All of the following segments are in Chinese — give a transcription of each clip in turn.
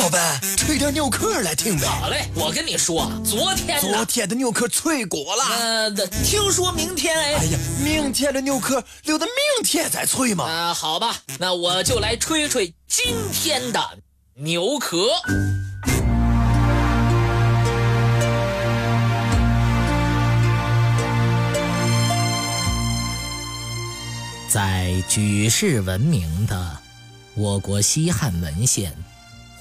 老板，吹点牛壳来听呗。好嘞，我跟你说，昨天昨天的牛壳脆骨了。呃，听说明天哎。哎呀，明天的牛壳留到明天再吹嘛。啊，好吧，那我就来吹吹今天的牛壳。在举世闻名的我国西汉文献《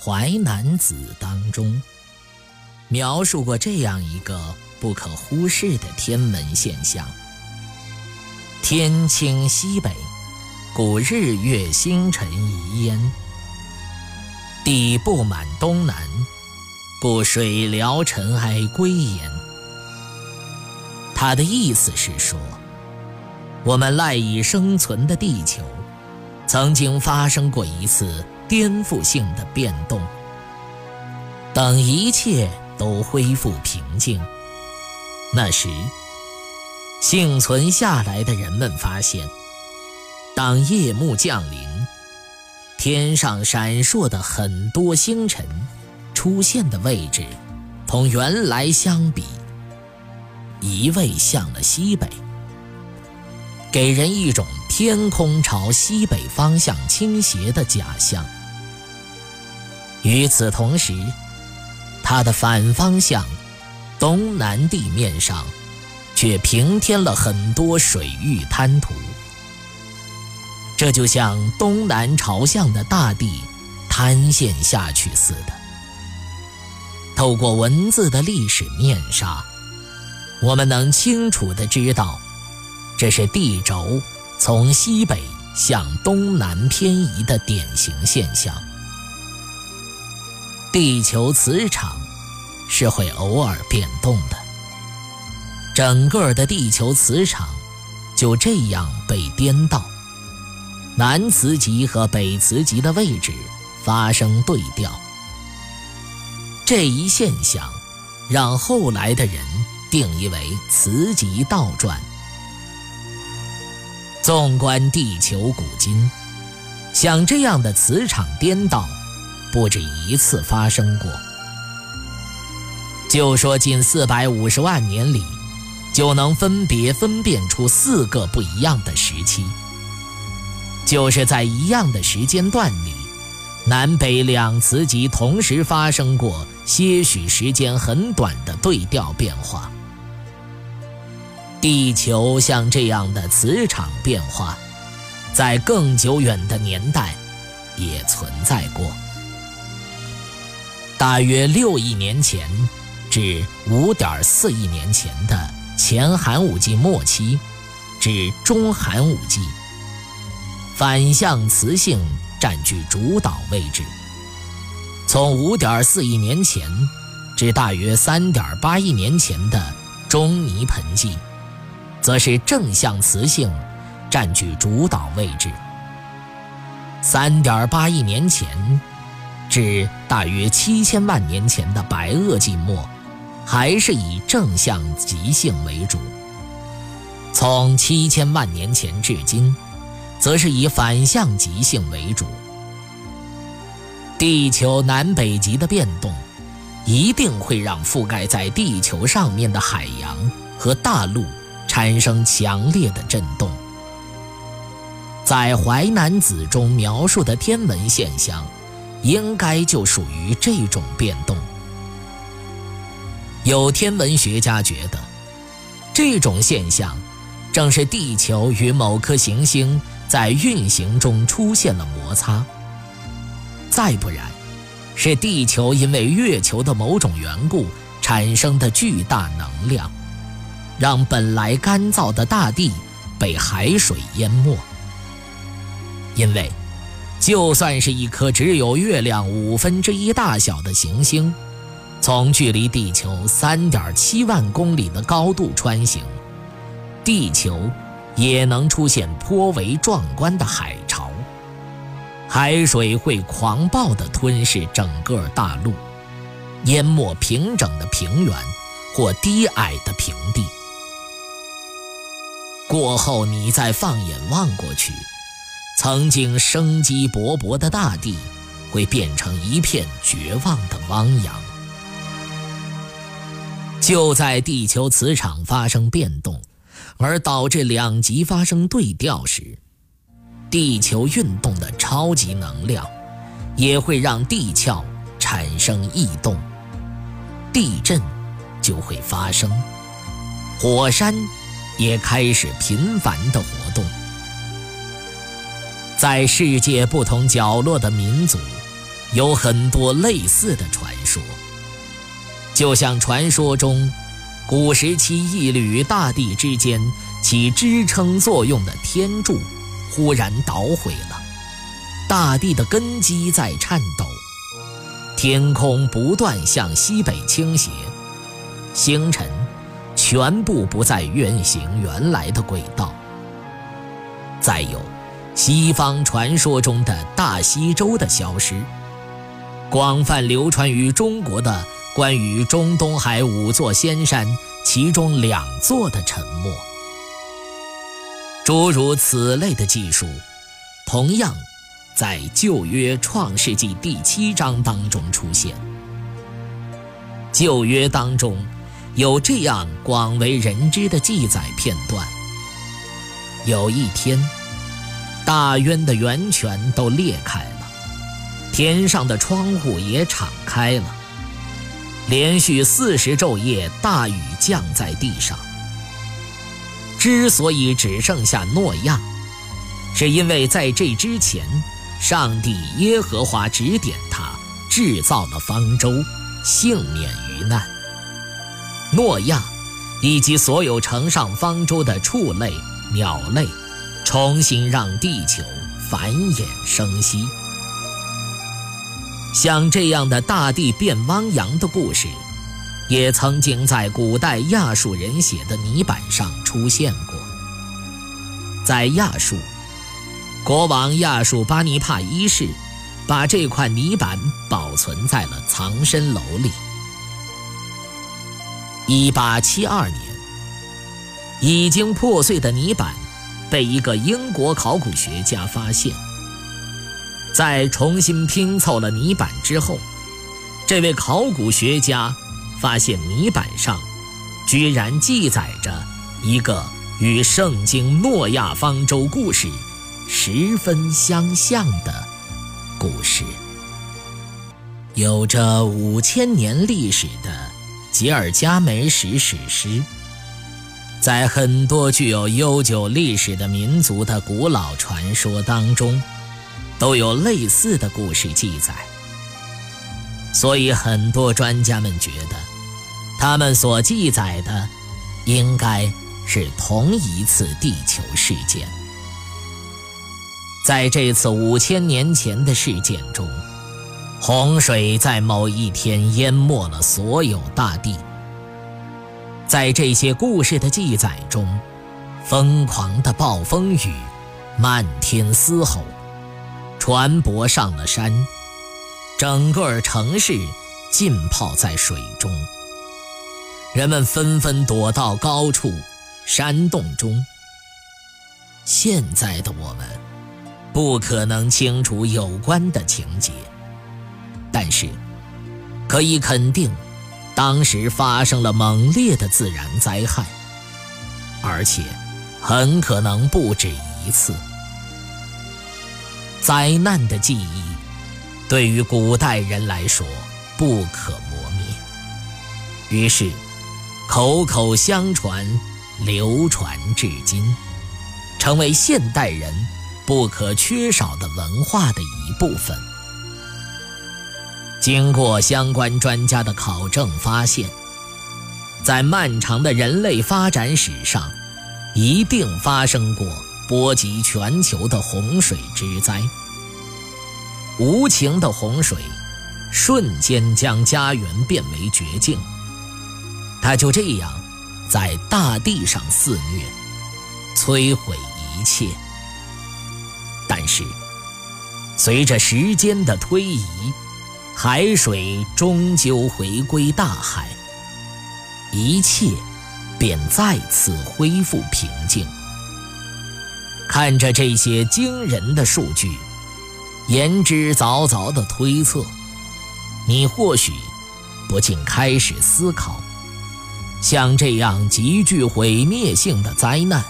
淮南子》当中，描述过这样一个不可忽视的天文现象：天倾西北，故日月星辰移焉；地不满东南，故水潦尘埃归焉。他的意思是说。我们赖以生存的地球，曾经发生过一次颠覆性的变动。等一切都恢复平静，那时，幸存下来的人们发现，当夜幕降临，天上闪烁的很多星辰，出现的位置，同原来相比，一位向了西北。给人一种天空朝西北方向倾斜的假象。与此同时，它的反方向，东南地面上，却平添了很多水域滩涂。这就像东南朝向的大地塌陷下去似的。透过文字的历史面纱，我们能清楚地知道。这是地轴从西北向东南偏移的典型现象。地球磁场是会偶尔变动的，整个的地球磁场就这样被颠倒，南磁极和北磁极的位置发生对调。这一现象让后来的人定义为磁极倒转。纵观地球古今，像这样的磁场颠倒，不止一次发生过。就说近四百五十万年里，就能分别分辨出四个不一样的时期。就是在一样的时间段里，南北两磁极同时发生过些许时间很短的对调变化。地球像这样的磁场变化，在更久远的年代也存在过。大约六亿年前至五点四亿年前的前寒武纪末期至中寒武纪，反向磁性占据主导位置。从五点四亿年前至大约三点八亿年前的中泥盆纪。则是正向磁性占据主导位置。三点八亿年前至大约七千万年前的白垩纪末，还是以正向极性为主。从七千万年前至今，则是以反向极性为主。地球南北极的变动，一定会让覆盖在地球上面的海洋和大陆。产生强烈的震动，在《淮南子》中描述的天文现象，应该就属于这种变动。有天文学家觉得，这种现象正是地球与某颗行星在运行中出现了摩擦，再不然，是地球因为月球的某种缘故产生的巨大能量。让本来干燥的大地被海水淹没，因为就算是一颗只有月亮五分之一大小的行星，从距离地球三点七万公里的高度穿行，地球也能出现颇为壮观的海潮，海水会狂暴地吞噬整个大陆，淹没平整的平原或低矮的平地。过后，你再放眼望过去，曾经生机勃勃的大地，会变成一片绝望的汪洋。就在地球磁场发生变动，而导致两极发生对调时，地球运动的超级能量也会让地壳产生异动，地震就会发生，火山也开始频繁的。在世界不同角落的民族，有很多类似的传说。就像传说中，古时期一缕大地之间起支撑作用的天柱，忽然捣毁了，大地的根基在颤抖，天空不断向西北倾斜，星辰全部不再运行原来的轨道。再有，西方传说中的大西洲的消失，广泛流传于中国的。关于中东海五座仙山，其中两座的沉没，诸如此类的技术，同样在旧约创世纪第七章当中出现。旧约当中有这样广为人知的记载片段：有一天，大渊的源泉都裂开了，天上的窗户也敞开了。连续四十昼夜，大雨降在地上。之所以只剩下诺亚，是因为在这之前，上帝耶和华指点他制造了方舟，幸免于难。诺亚以及所有乘上方舟的畜类、鸟类，重新让地球繁衍生息。像这样的大地变汪洋的故事，也曾经在古代亚述人写的泥板上出现过。在亚述，国王亚述巴尼帕一世把这块泥板保存在了藏身楼里。1872年，已经破碎的泥板被一个英国考古学家发现。在重新拼凑了泥板之后，这位考古学家发现泥板上居然记载着一个与圣经诺亚方舟故事十分相像的故事。有着五千年历史的吉尔加美什史诗，在很多具有悠久历史的民族的古老传说当中。都有类似的故事记载，所以很多专家们觉得，他们所记载的应该是同一次地球事件。在这次五千年前的事件中，洪水在某一天淹没了所有大地。在这些故事的记载中，疯狂的暴风雨漫天嘶吼。船舶上了山，整个城市浸泡在水中。人们纷纷躲到高处、山洞中。现在的我们不可能清楚有关的情节，但是可以肯定，当时发生了猛烈的自然灾害，而且很可能不止一次。灾难的记忆，对于古代人来说不可磨灭。于是，口口相传，流传至今，成为现代人不可缺少的文化的一部分。经过相关专家的考证发现，在漫长的人类发展史上，一定发生过。波及全球的洪水之灾，无情的洪水瞬间将家园变为绝境。它就这样在大地上肆虐，摧毁一切。但是，随着时间的推移，海水终究回归大海，一切便再次恢复平静。看着这些惊人的数据，言之凿凿的推测，你或许不禁开始思考：像这样极具毁灭性的灾难，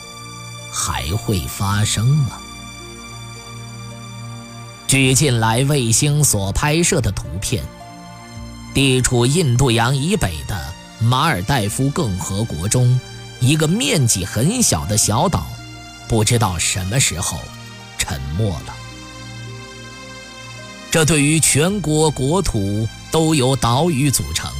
还会发生吗？据近来卫星所拍摄的图片，地处印度洋以北的马尔代夫共和国中，一个面积很小的小岛，不知道什么时候沉没了。这对于全国国土都由岛屿组成、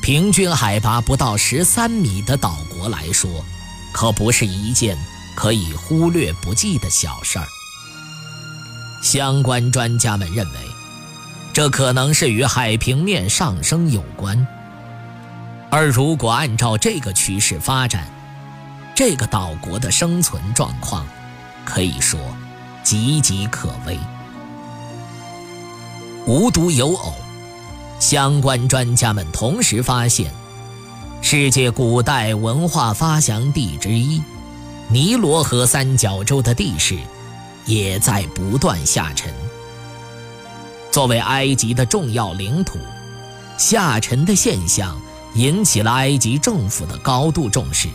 平均海拔不到十三米的岛国来说，可不是一件可以忽略不计的小事儿。相关专家们认为，这可能是与海平面上升有关。而如果按照这个趋势发展，这个岛国的生存状况可以说岌岌可危。无独有偶，相关专家们同时发现，世界古代文化发祥地之一——尼罗河三角洲的地势。也在不断下沉。作为埃及的重要领土，下沉的现象引起了埃及政府的高度重视。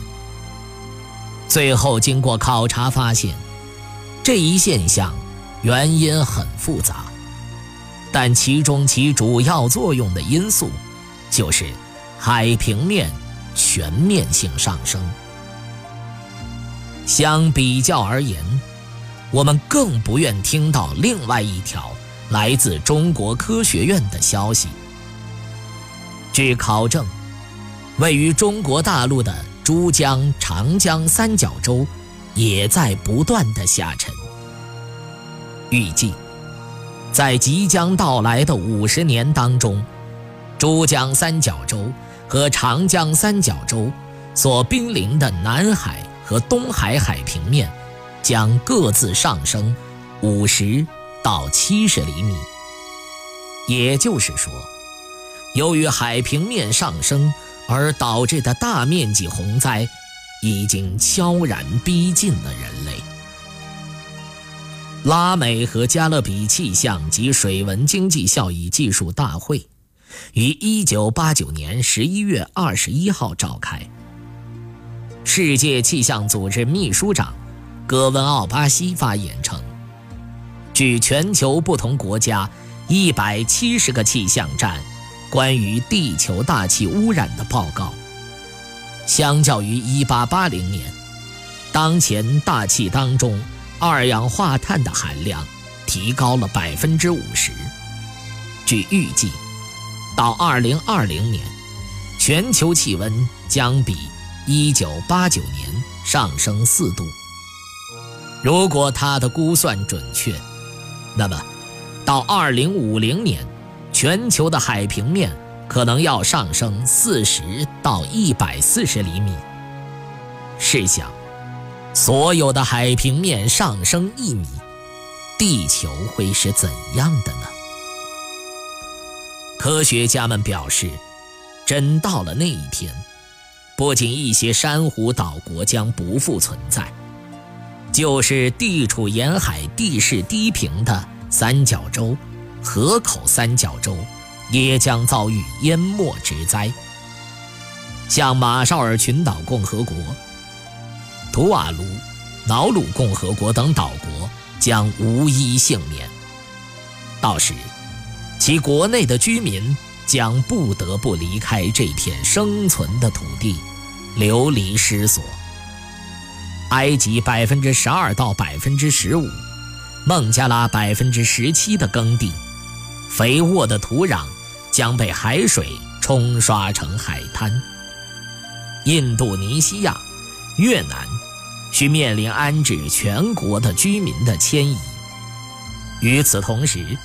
最后，经过考察发现，这一现象原因很复杂，但其中其主要作用的因素就是海平面全面性上升。相比较而言，我们更不愿听到另外一条来自中国科学院的消息。据考证，位于中国大陆的珠江、长江三角洲也在不断的下沉。预计，在即将到来的五十年当中，珠江三角洲和长江三角洲所濒临的南海和东海海平面。将各自上升五十到七十厘米，也就是说，由于海平面上升而导致的大面积洪灾，已经悄然逼近了人类。拉美和加勒比气象及水文经济效益技术大会于一九八九年十一月二十一号召开，世界气象组织秘书长。戈温奥巴西发言称，据全球不同国家一百七十个气象站关于地球大气污染的报告，相较于1880年，当前大气当中二氧化碳的含量提高了百分之五十。据预计，到2020年，全球气温将比1989年上升四度。如果他的估算准确，那么到二零五零年，全球的海平面可能要上升四十到一百四十厘米。试想，所有的海平面上升一米，地球会是怎样的呢？科学家们表示，真到了那一天，不仅一些珊瑚岛国将不复存在。就是地处沿海、地势低平的三角洲、河口三角洲，也将遭遇淹没之灾。像马绍尔群岛共和国、图瓦卢、瑙鲁共和国等岛国将无一幸免。到时，其国内的居民将不得不离开这片生存的土地，流离失所。埃及百分之十二到百分之十五，孟加拉百分之十七的耕地，肥沃的土壤将被海水冲刷成海滩。印度尼西亚、越南需面临安置全国的居民的迁移。与此同时，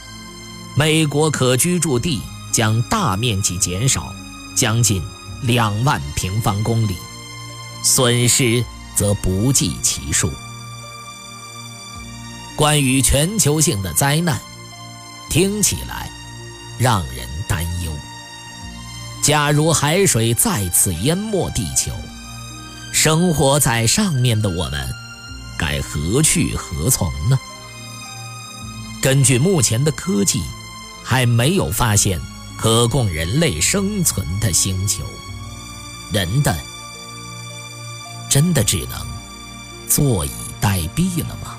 美国可居住地将大面积减少，将近两万平方公里，损失。则不计其数。关于全球性的灾难听起来让人担忧。假如海水再次淹没地球生活在上面的我们该何去何从呢？根据目前的科技还没有发现可供人类生存的星球。人的真的只能坐以待毙了吗？